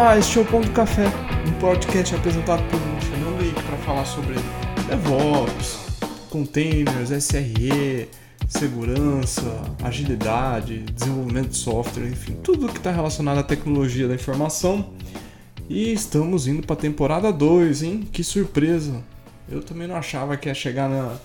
Olá, este é o Ponto Café, um podcast apresentado por mim, Fernando Henrique, para falar sobre DevOps, containers, SRE, segurança, agilidade, desenvolvimento de software, enfim, tudo que está relacionado à tecnologia da informação. E estamos indo para a temporada 2, hein? Que surpresa! Eu também não achava que ia chegar na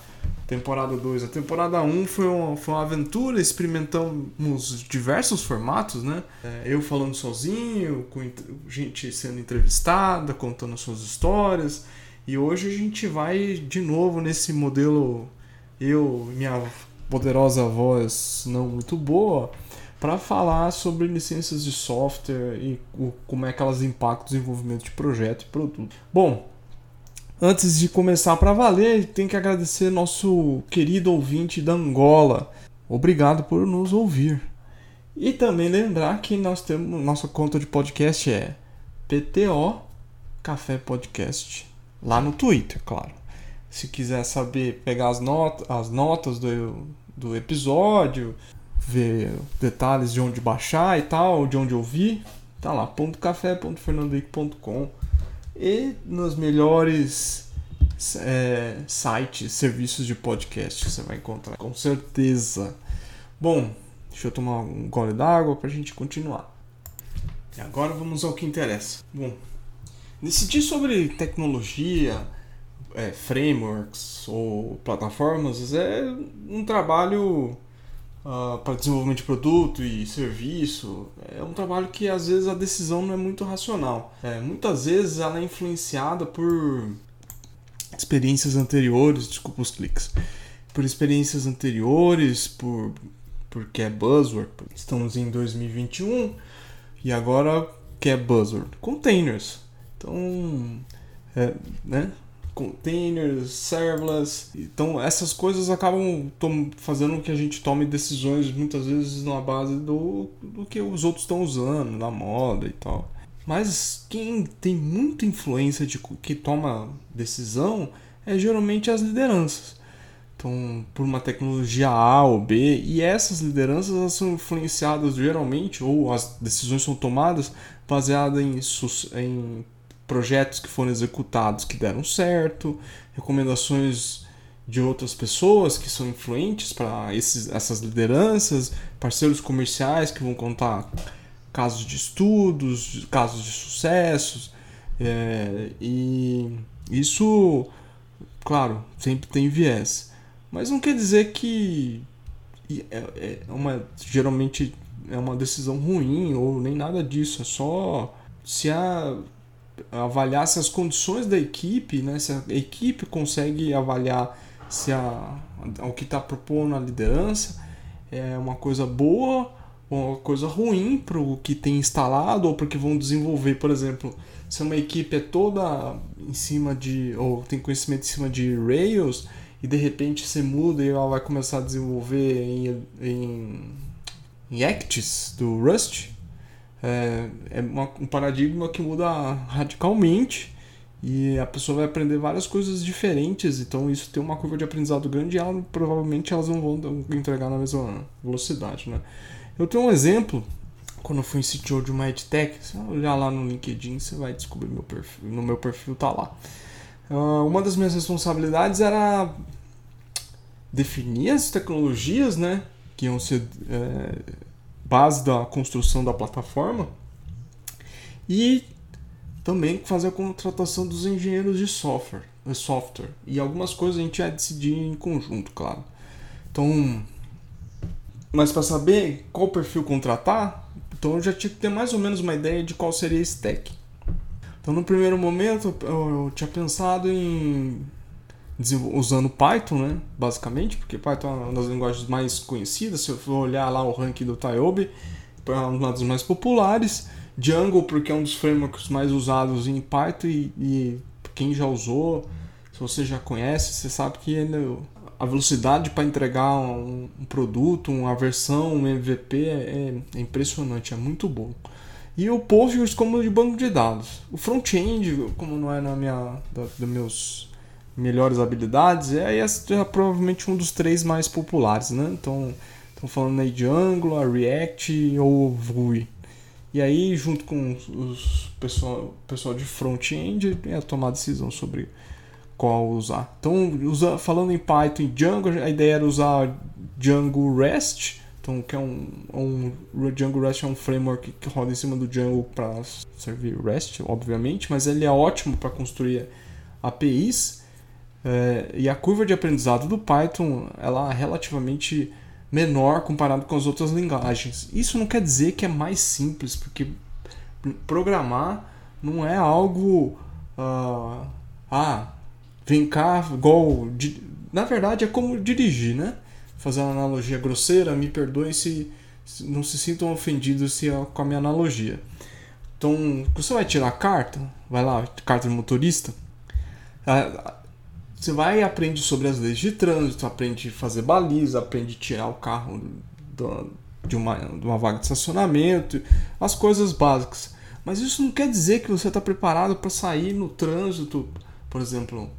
temporada 2. A temporada 1 um foi, uma, foi uma aventura, experimentamos diversos formatos, né? É, eu falando sozinho, com gente sendo entrevistada, contando suas histórias. E hoje a gente vai de novo nesse modelo, eu minha poderosa voz não muito boa, para falar sobre licenças de software e como é que elas impactam o desenvolvimento de projeto e produto. Bom, Antes de começar para valer, tem que agradecer nosso querido ouvinte da Angola. Obrigado por nos ouvir. E também lembrar que nós temos nossa conta de podcast é PTO Café Podcast lá no Twitter, claro. Se quiser saber pegar as, not as notas do, do episódio, ver detalhes de onde baixar e tal, de onde ouvir, tá lá, ponto café, ponto e nos melhores é, sites, serviços de podcast você vai encontrar, com certeza. Bom, deixa eu tomar um gole d'água para a gente continuar. E agora vamos ao que interessa. Bom, decidir sobre tecnologia, é, frameworks ou plataformas é um trabalho uh, para desenvolvimento de produto e serviço, é um trabalho que às vezes a decisão não é muito racional. É, muitas vezes ela é influenciada por experiências anteriores, desculpa os cliques, por experiências anteriores, por porque é buzzword. Estamos em 2021 e agora que é buzzword? Containers. Então, é, né? Containers, serverless. Então essas coisas acabam fazendo com que a gente tome decisões muitas vezes na base do, do que os outros estão usando, na moda e tal. Mas quem tem muita influência de que toma decisão é geralmente as lideranças. Então, por uma tecnologia A ou B, e essas lideranças são influenciadas geralmente, ou as decisões são tomadas baseadas em, em projetos que foram executados que deram certo, recomendações de outras pessoas que são influentes para essas lideranças, parceiros comerciais que vão contar casos de estudos, casos de sucessos, é, e isso, claro, sempre tem viés, mas não quer dizer que é, é uma geralmente é uma decisão ruim ou nem nada disso, é só se a avaliar se as condições da equipe, né, se a equipe consegue avaliar se a, o que está propondo a liderança é uma coisa boa ou uma coisa ruim para o que tem instalado ou para o que vão desenvolver. Por exemplo, se uma equipe é toda em cima de, ou tem conhecimento em cima de Rails e de repente você muda e ela vai começar a desenvolver em, em, em Acts do Rust, é, é uma, um paradigma que muda radicalmente e a pessoa vai aprender várias coisas diferentes, então isso tem uma curva de aprendizado grande e ela, provavelmente elas não vão entregar na mesma velocidade, né? Eu tenho um exemplo, quando eu fui em CTO de uma EdTech, se olhar lá no LinkedIn, você vai descobrir meu perfil, no meu perfil tá lá. Uh, uma das minhas responsabilidades era definir as tecnologias, né, que iam ser é, base da construção da plataforma e também fazer a contratação dos engenheiros de software, de software. E algumas coisas a gente vai decidir em conjunto, claro. Então, mas para saber qual perfil contratar, então eu já tinha que ter mais ou menos uma ideia de qual seria esse stack. Então, no primeiro momento, eu tinha pensado em usando Python, né, basicamente, porque Python é uma das linguagens mais conhecidas. Se eu for olhar lá o ranking do Taiobi, é uma das mais populares. Django, porque é um dos frameworks mais usados em Python e, e quem já usou, se você já conhece, você sabe que ele, a velocidade para entregar um, um, produto, uma versão, um MVP é, é, impressionante, é muito bom. E o Postgres como de banco de dados. O front-end, como não é na minha, da, dos meus melhores habilidades, e aí esse é provavelmente um dos três mais populares, né? Então, estão falando aí de Angular, React ou Vue. E aí, junto com os pessoal, pessoal de front-end, é tomar decisão sobre qual usar. Então, usa, falando em Python e Django, a ideia era usar Django REST, então que é um, um Django REST é um framework que roda em cima do Django para servir REST, obviamente, mas ele é ótimo para construir APIs. É, e a curva de aprendizado do Python ela é relativamente menor comparado com as outras linguagens. Isso não quer dizer que é mais simples, porque programar não é algo. Uh, ah, vem cá, igual. Na verdade, é como dirigir, né? Fazer uma analogia grosseira, me perdoem se, se não se sintam ofendidos se é com a minha analogia. Então, você vai tirar a carta, vai lá, carta de motorista. Ah, você vai e aprende sobre as leis de trânsito, aprende a fazer baliza, aprende a tirar o carro do, de, uma, de uma vaga de estacionamento, as coisas básicas. Mas isso não quer dizer que você está preparado para sair no trânsito, por exemplo,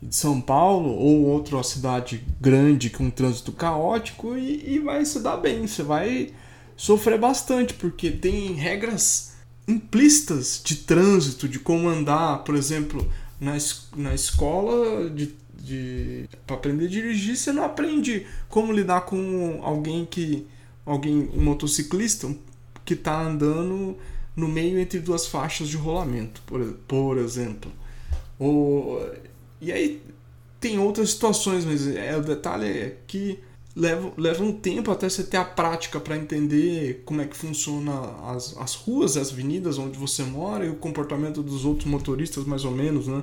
de São Paulo ou outra cidade grande com um trânsito caótico e, e vai se dar bem. Você vai sofrer bastante, porque tem regras implícitas de trânsito, de como andar, por exemplo na, na escola de, de para aprender a dirigir você não aprende como lidar com alguém que alguém um motociclista que está andando no meio entre duas faixas de rolamento por, por exemplo. Ou e aí tem outras situações mas é o detalhe é que leva, leva um tempo até você ter a prática para entender como é que funciona as, as ruas, as avenidas onde você mora e o comportamento dos outros motoristas, mais ou menos, né?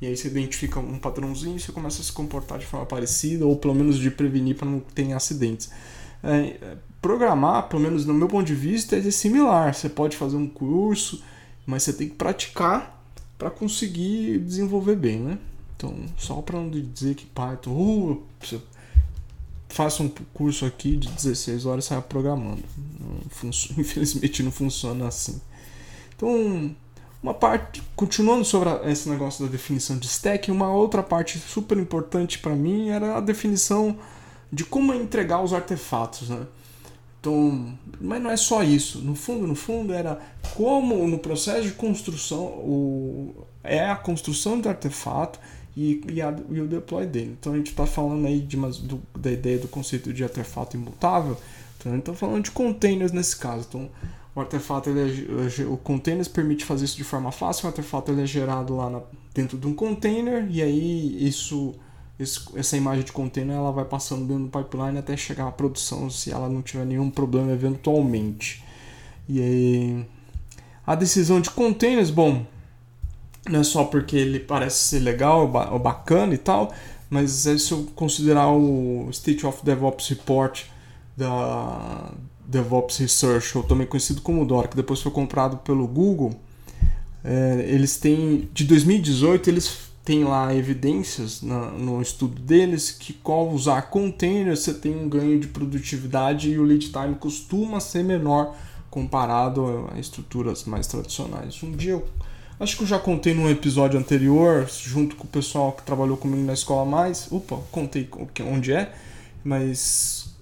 E aí você identifica um padrãozinho e você começa a se comportar de forma parecida, ou pelo menos de prevenir para não ter acidentes. É, programar, pelo menos no meu ponto de vista, é similar. Você pode fazer um curso, mas você tem que praticar para conseguir desenvolver bem, né? Então, só para não dizer que Python, uh, faça um curso aqui de 16 horas e saia programando. Infelizmente não funciona assim. Então, uma parte, continuando sobre esse negócio da definição de stack, uma outra parte super importante para mim era a definição de como entregar os artefatos, né? Então, mas não é só isso. No fundo, no fundo era como no processo de construção o, é a construção do artefato e, e, a, e o deploy dele. Então a gente está falando aí de do, da ideia do conceito de artefato imutável. Então a gente está falando de containers nesse caso. Então o artefato, ele é, o containers permite fazer isso de forma fácil. O artefato ele é gerado lá na, dentro de um container e aí isso, essa imagem de container ela vai passando dentro do pipeline até chegar à produção se ela não tiver nenhum problema eventualmente. E aí a decisão de containers, bom, não é só porque ele parece ser legal ou bacana e tal, mas é se eu considerar o State of DevOps Report da DevOps Research, ou também conhecido como DORA, que depois foi comprado pelo Google, é, eles têm, de 2018, eles têm lá evidências na, no estudo deles que com usar containers você tem um ganho de produtividade e o lead time costuma ser menor comparado a estruturas mais tradicionais. Um dia eu Acho que eu já contei num episódio anterior, junto com o pessoal que trabalhou comigo na escola mais. Opa, contei onde é, mas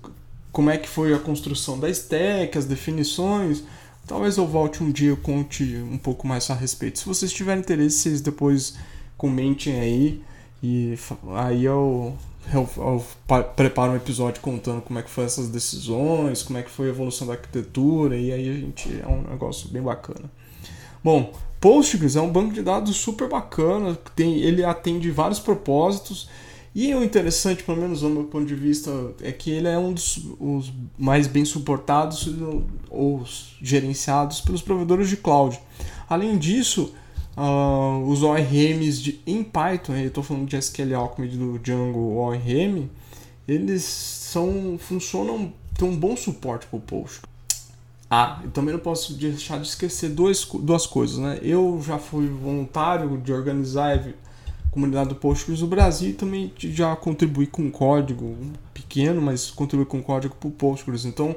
como é que foi a construção da stack, as definições. Talvez eu volte um dia e conte um pouco mais a respeito. Se vocês tiverem interesse, vocês depois comentem aí. E aí eu, eu, eu preparo um episódio contando como é que foi essas decisões, como é que foi a evolução da arquitetura, e aí a gente é um negócio bem bacana. Bom, Postgres é um banco de dados super bacana, tem, ele atende vários propósitos. E o interessante, pelo menos do meu ponto de vista, é que ele é um dos os mais bem suportados ou gerenciados pelos provedores de cloud. Além disso, uh, os ORMs de, em Python, eu estou falando de SQL Alchemy do Django ORM, eles são, funcionam, têm um bom suporte para o Postgres. Ah, também não posso deixar de esquecer dois, duas coisas, né? Eu já fui voluntário de organizar a comunidade do Postgres no Brasil e também já contribuí com código pequeno, mas contribuí com código para o Postgres. Então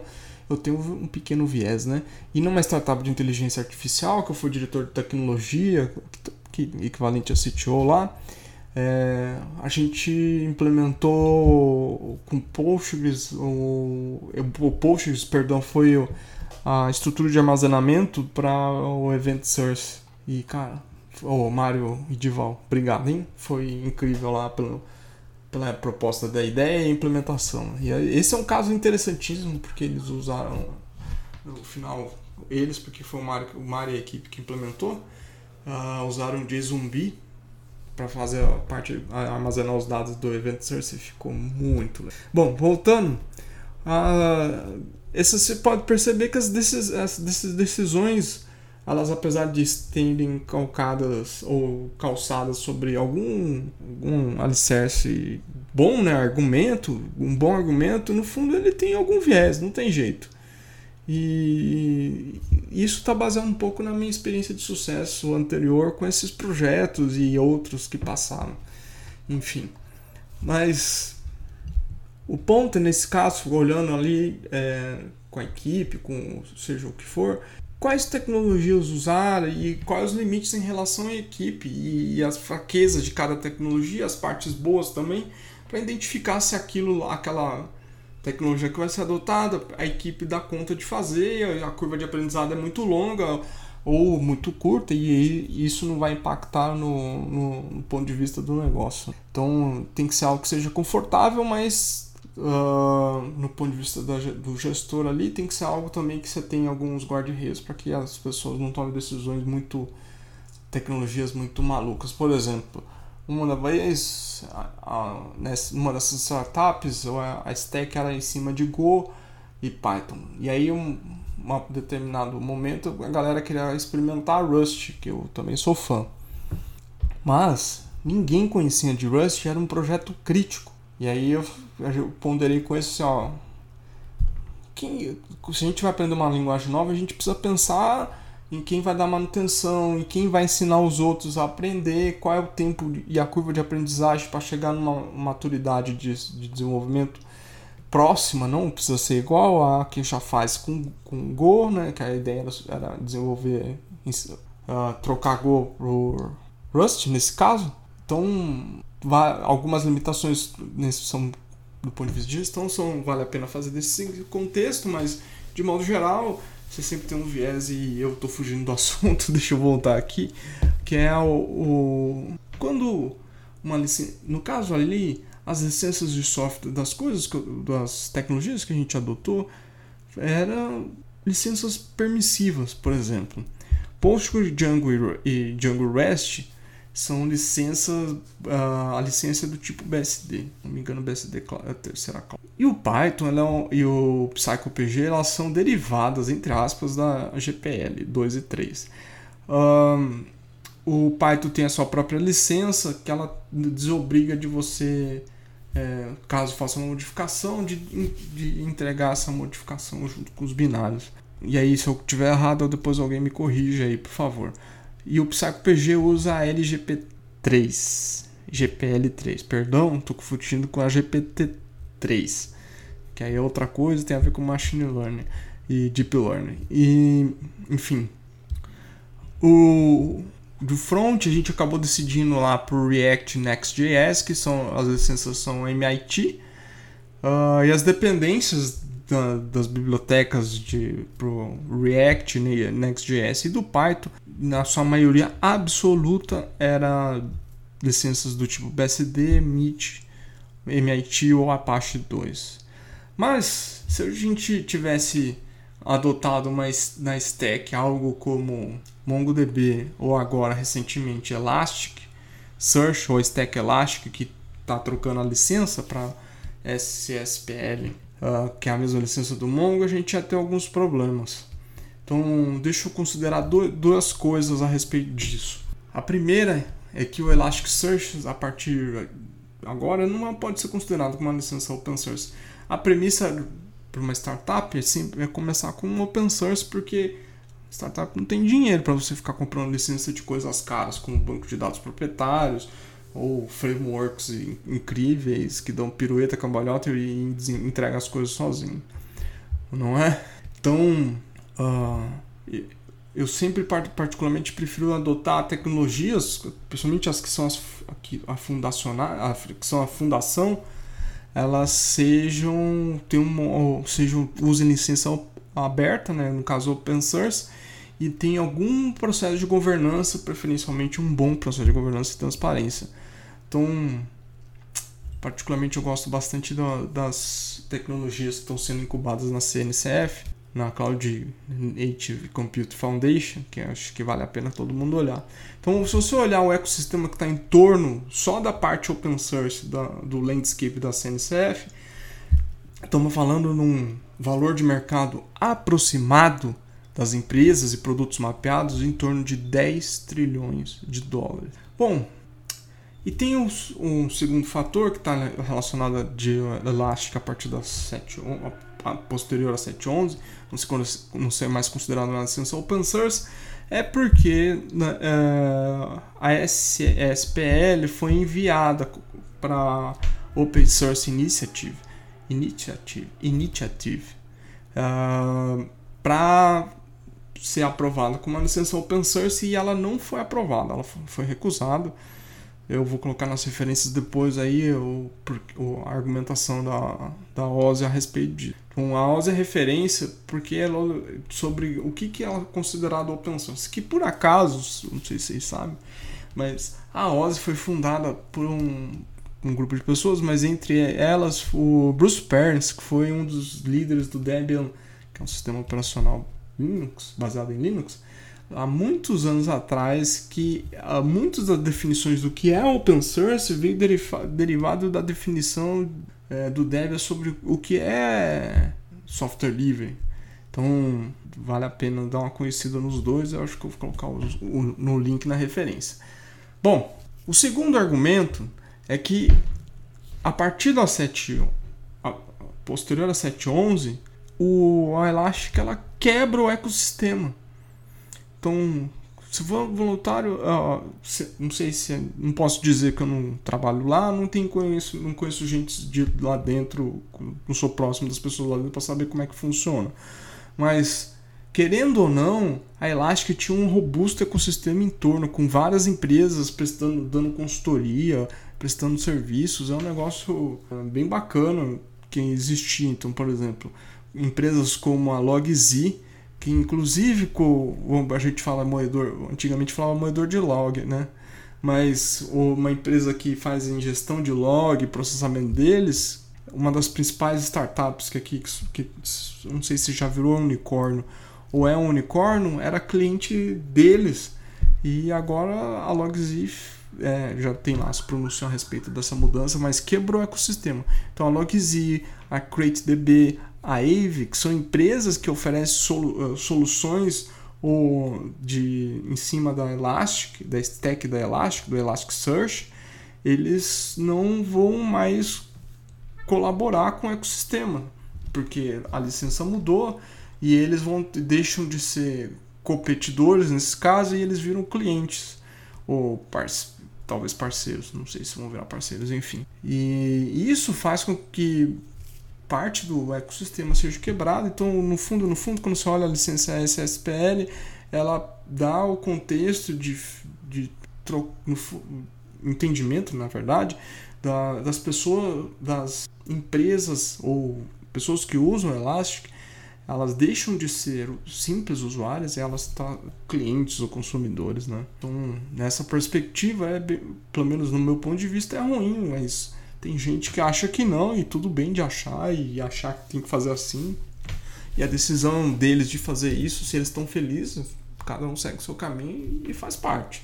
eu tenho um pequeno viés, né? E numa startup de inteligência artificial, que eu fui diretor de tecnologia, que equivalente a CTO lá, É, a gente implementou com Postgres, o, o Postgres, perdão, foi a estrutura de armazenamento para o Event Source. E, cara, o Mário e Dival, obrigado, hein? Foi incrível lá pelo, pela proposta da ideia e implementação. E esse é um caso interessantíssimo porque eles usaram no final eles porque foi o Mário, o Mário e a equipe que implementou uh, usaram JSONB para fazer a parte armazenar os dados do Event Source ficou muito. Bom, voltando, uh, essa, você pode perceber que as, decis, as decisões elas apesar de estarem calcadas ou calçadas sobre algum, algum alicerce bom, né, argumento, um bom argumento, no fundo ele tem algum viés, não tem jeito. E isso está baseado um pouco na minha experiência de sucesso anterior com esses projetos e outros que passaram. Enfim. Mas o ponto nesse caso, olhando ali é, com a equipe, com seja o que for, quais tecnologias usar e quais os limites em relação à equipe e, e as fraquezas de cada tecnologia, as partes boas também, para identificar se aquilo, aquela tecnologia que vai ser adotada, a equipe dá conta de fazer, a curva de aprendizado é muito longa ou muito curta e isso não vai impactar no, no, no ponto de vista do negócio. Então tem que ser algo que seja confortável, mas Uh, no ponto de vista da, do gestor ali, tem que ser algo também que você tenha alguns guarda-reis para que as pessoas não tomem decisões muito. tecnologias muito malucas. Por exemplo, uma vez, a, a, numa dessas startups, a stack era em cima de Go e Python. E aí, um, um determinado momento, a galera queria experimentar Rust, que eu também sou fã. Mas ninguém conhecia de Rust, era um projeto crítico. E aí eu, eu ponderei com isso assim, ó. Quem, se a gente vai aprender uma linguagem nova, a gente precisa pensar em quem vai dar manutenção, em quem vai ensinar os outros a aprender, qual é o tempo e a curva de aprendizagem para chegar numa maturidade de, de desenvolvimento próxima, não precisa ser igual a quem já faz com, com Go, né? Que a ideia era, era desenvolver, uh, trocar Go por Rust nesse caso. Então, algumas limitações nesse são do ponto de vista de gestão são vale a pena fazer desse contexto, mas de modo geral você sempre tem um viés e eu estou fugindo do assunto, deixa eu voltar aqui, que é o, o quando uma licença, no caso ali as licenças de software das coisas das tecnologias que a gente adotou eram licenças permissivas, por exemplo. Postgres Django e Django REST são licenças, uh, a licença é do tipo BSD, não me engano BSD é a terceira cláusula. E o Python é um, e o PsychoPG elas são derivadas, entre aspas, da GPL 2 e 3. Um, o Python tem a sua própria licença que ela desobriga de você, é, caso faça uma modificação, de, de entregar essa modificação junto com os binários. E aí, se eu tiver errado, depois alguém me corrija aí, por favor. E o PsychoPG usa a LGP3. GPL3, perdão, tô confundindo com a GPT3, que aí é outra coisa, tem a ver com Machine Learning e Deep Learning. E, enfim, o do front a gente acabou decidindo lá por React Next.js, que são as licenças são MIT, uh, e as dependências da, das bibliotecas de pro React, Next.js e do Python na sua maioria absoluta, era licenças do tipo BSD, MIT, MIT ou Apache 2. Mas se a gente tivesse adotado uma, na stack algo como MongoDB ou agora recentemente Elastic, Search ou Stack Elastic que está trocando a licença para SSPL, uh, que é a mesma licença do Mongo, a gente ia ter alguns problemas. Então, deixa eu considerar duas coisas a respeito disso. A primeira é que o Elasticsearch, a partir agora, não pode ser considerado como uma licença open source. A premissa para uma startup é, é começar com um open source, porque startup não tem dinheiro para você ficar comprando licença de coisas caras, como banco de dados proprietários ou frameworks incríveis que dão pirueta, cambalhota e entregam as coisas sozinho. Não é? Então, Uh, eu sempre particularmente prefiro adotar tecnologias, principalmente as que são as que, a que são a fundação, elas sejam tem um, sejam usem licença aberta, né, no caso open source, e tem algum processo de governança, preferencialmente um bom processo de governança e transparência. Então, particularmente eu gosto bastante da, das tecnologias que estão sendo incubadas na CNCF, na Cloud Native Compute Foundation, que acho que vale a pena todo mundo olhar. Então, se você olhar o ecossistema que está em torno só da parte open source da, do landscape da CNCF, estamos falando num valor de mercado aproximado das empresas e produtos mapeados em torno de 10 trilhões de dólares. Bom, e tem um, um segundo fator que está relacionado de Elastic a partir das 7, a posterior a 711, não se, não ser mais considerado uma licença open source, é porque uh, a SPL foi enviada para Open Source Initiative, Initiative, Initiative uh, para ser aprovada com uma licença open source e ela não foi aprovada, ela foi recusada. Eu vou colocar nas referências depois aí o, a argumentação da, da OSI a respeito disso. Então, a OSI é referência porque ela sobre o que, que é considerado open source. Que por acaso, não sei se vocês sabem, mas a OSI foi fundada por um, um grupo de pessoas, mas entre elas o Bruce Perns, que foi um dos líderes do Debian, que é um sistema operacional Linux, baseado em Linux, há muitos anos atrás que muitas das definições do que é open source veio derivado da definição é, do Debian sobre o que é software livre. Então vale a pena dar uma conhecida nos dois, eu acho que eu vou colocar o, o, no link na referência. Bom, o segundo argumento é que a partir da 7, a, posterior a 711, o a Elastic ela quebra o ecossistema. Então, se for voluntário, se, não sei se é, não posso dizer que eu não trabalho lá, não tenho conheço, não conheço gente de lá dentro, não sou próximo das pessoas lá dentro para saber como é que funciona. Mas querendo ou não, a Elastic tinha um robusto ecossistema em torno, com várias empresas prestando, dando consultoria, prestando serviços. É um negócio ah, bem bacana que existia. Então, por exemplo, empresas como a LogZ, que inclusive com, a gente fala moedor, antigamente falava moedor de log, né? Mas uma empresa que faz ingestão de log, processamento deles, uma das principais startups que aqui, que não sei se já virou unicórnio ou é um unicórnio, era cliente deles. E agora a LogZ é, já tem lá se pronunciou a respeito dessa mudança, mas quebrou o ecossistema. Então a LogZ, a CrateDB, a Ave, que são empresas que oferecem solu eh, soluções ou de em cima da Elastic, da stack da Elastic, do Elasticsearch, eles não vão mais colaborar com o ecossistema, porque a licença mudou e eles vão deixam de ser competidores nesse caso e eles viram clientes ou talvez parceiros, não sei se vão virar parceiros, enfim. E isso faz com que parte do ecossistema seja quebrado. Então, no fundo, no fundo, quando você olha a licença SSPL, ela dá o contexto de, de tro, no, entendimento, na verdade, da, das pessoas, das empresas ou pessoas que usam Elastic, elas deixam de ser simples usuárias e elas tá clientes ou consumidores, né? Então, nessa perspectiva, é, pelo menos no meu ponto de vista, é ruim, mas tem gente que acha que não, e tudo bem de achar, e achar que tem que fazer assim. E a decisão deles de fazer isso, se eles estão felizes, cada um segue o seu caminho e faz parte.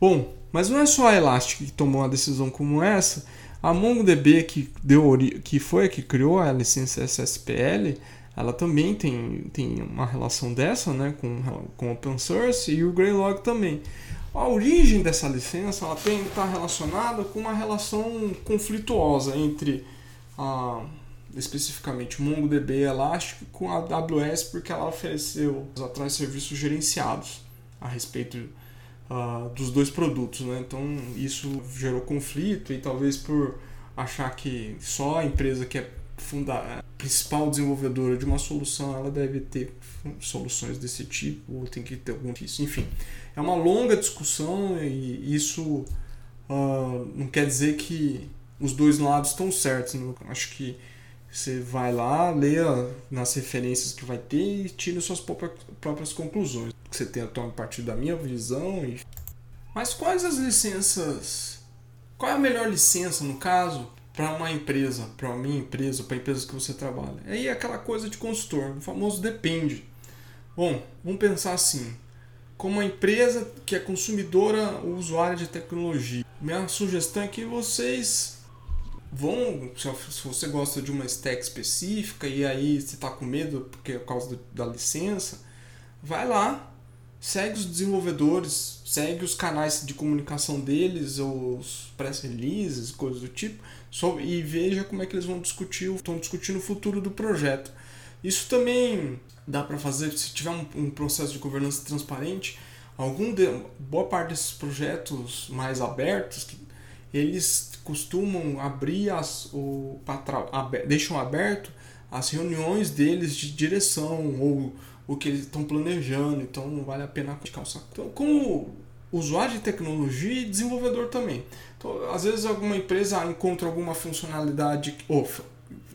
Bom, mas não é só a Elastic que tomou uma decisão como essa. A MongoDB, que, deu, que foi a que criou a licença SSPL, ela também tem, tem uma relação dessa né, com, com open source e o Greylog também. A origem dessa licença ela tem está relacionada com uma relação conflituosa entre a, especificamente MongoDB Elastic com a AWS porque ela ofereceu atrás serviços gerenciados a respeito uh, dos dois produtos, né? Então isso gerou conflito e talvez por achar que só a empresa que é funda principal desenvolvedora de uma solução, ela deve ter soluções desse tipo, ou tem que ter algum isso. Enfim, é uma longa discussão e isso uh, não quer dizer que os dois lados estão certos. Né? Acho que você vai lá, leia nas referências que vai ter e tira suas próprias conclusões. Você tem a toma a partir da minha visão. E... Mas quais as licenças? Qual é a melhor licença no caso para uma empresa, para a minha empresa, para a empresa que você trabalha? Aí é aquela coisa de consultor, o famoso depende. Bom, vamos pensar assim: como uma empresa que é consumidora ou usuária de tecnologia, minha sugestão é que vocês vão, se você gosta de uma stack específica e aí você está com medo porque é por causa da licença, vai lá, segue os desenvolvedores, segue os canais de comunicação deles, os press releases, coisas do tipo, e veja como é que eles vão discutir, estão discutindo o futuro do projeto. Isso também dá para fazer se tiver um, um, processo de governança transparente. Algum de, boa parte desses projetos mais abertos, que eles costumam abrir as, o, aber, deixam aberto as reuniões deles de direção ou o que eles estão planejando, então não vale a pena calçar. Então, como usuário de tecnologia e desenvolvedor também. Então, às vezes alguma empresa encontra alguma funcionalidade ou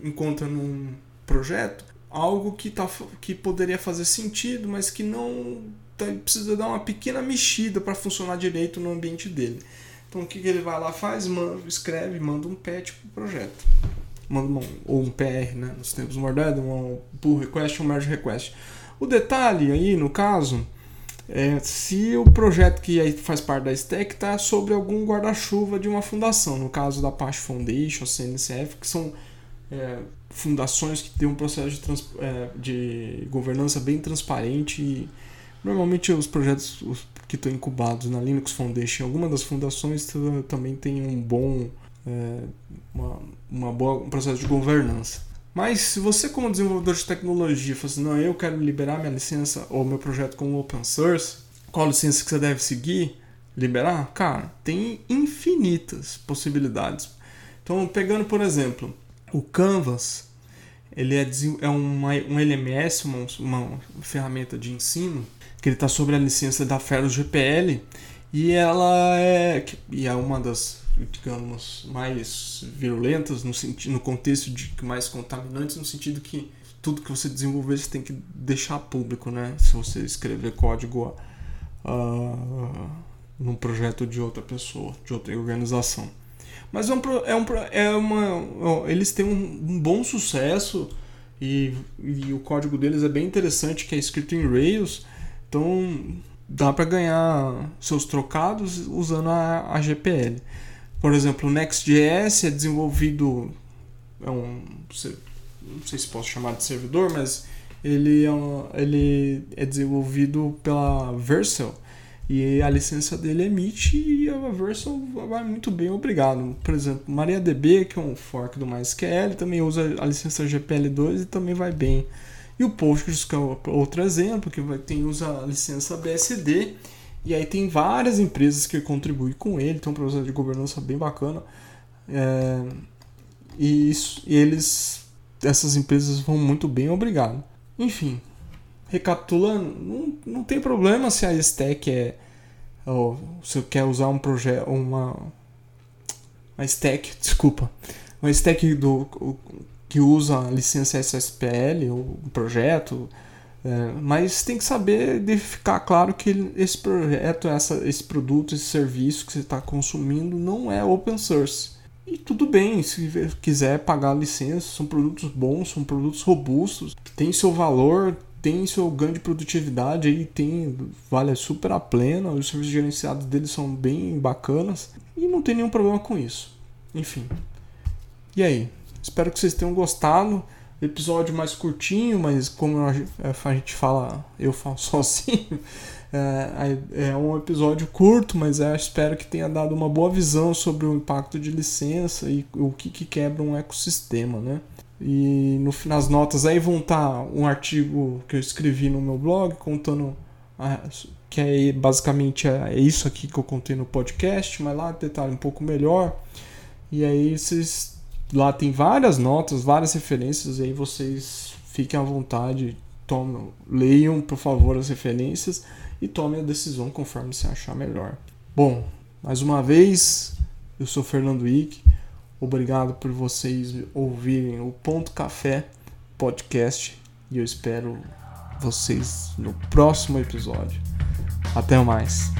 encontra num projeto algo que, tá, que poderia fazer sentido, mas que não tá, precisa dar uma pequena mexida para funcionar direito no ambiente dele. Então o que, que ele vai lá faz? Manda, escreve, manda um patch pro projeto. Manda um, ou um PR, né? Nos tempos modernos, um pull request, um merge request. O detalhe aí, no caso, é se o projeto que faz parte da stack está sobre algum guarda-chuva de uma fundação. No caso da Apache Foundation, CNCF, que são é, fundações que têm um processo de, trans, é, de governança bem transparente e normalmente os projetos, os que estão incubados na Linux Foundation. Alguma das fundações também tem um bom, é, uma, uma boa, um processo de governança. Mas se você como desenvolvedor de tecnologia fala assim, não, eu quero liberar minha licença ou meu projeto como open source, qual licença que você deve seguir? Liberar? Cara, tem infinitas possibilidades. Então, pegando por exemplo, o Canvas, ele é, é um LMS, uma, uma ferramenta de ensino que ele está sobre a licença da Ferros GPL e ela é, e é uma das digamos mais virulentas no sentido no contexto de mais contaminantes no sentido que tudo que você desenvolver você tem que deixar público né? Se você escrever código uh, num projeto de outra pessoa de outra organização. Mas é, um, é, um, é uma eles têm um, um bom sucesso e, e o código deles é bem interessante que é escrito em Rails. Então dá para ganhar seus trocados usando a, a GPL. Por exemplo, o Next.js é desenvolvido é um não sei se posso chamar de servidor, mas ele é, um, ele é desenvolvido pela Vercel e a licença dele emite e a Vercel vai muito bem, obrigado. Por exemplo, MariaDB, que é um fork do MySQL, também usa a licença GPL2 e também vai bem. E o Postgres, que é outro exemplo, que vai, tem, usa a licença BSD. E aí tem várias empresas que contribuem com ele, tem um processo de governança bem bacana. É, e, isso, e eles, essas empresas vão muito bem, obrigado. Enfim, recapitulando, não, não tem problema se a stack é. Ou se quer usar um projeto, uma. Uma stack, desculpa. Uma stack do que usa a licença SSPL, o projeto, é, mas tem que saber de ficar claro que esse projeto, essa, esse produto, esse serviço que você está consumindo não é open source. E tudo bem, se quiser pagar licença, são produtos bons, são produtos robustos, que têm seu valor, tem seu ganho de produtividade aí, tem, vale super a plena, os serviços gerenciados deles são bem bacanas e não tem nenhum problema com isso. Enfim. E aí? Espero que vocês tenham gostado. Episódio mais curtinho, mas como a gente fala, eu falo sozinho. É, é um episódio curto, mas eu espero que tenha dado uma boa visão sobre o impacto de licença e o que, que quebra um ecossistema, né? E no, nas notas aí vão estar tá um artigo que eu escrevi no meu blog contando a, que é basicamente é isso aqui que eu contei no podcast, mas lá detalhe um pouco melhor. E aí vocês lá tem várias notas, várias referências, e aí vocês fiquem à vontade, tomem, leiam, por favor, as referências e tomem a decisão conforme você achar melhor. Bom, mais uma vez, eu sou Fernando Ick. Obrigado por vocês ouvirem o Ponto Café podcast e eu espero vocês no próximo episódio. Até mais.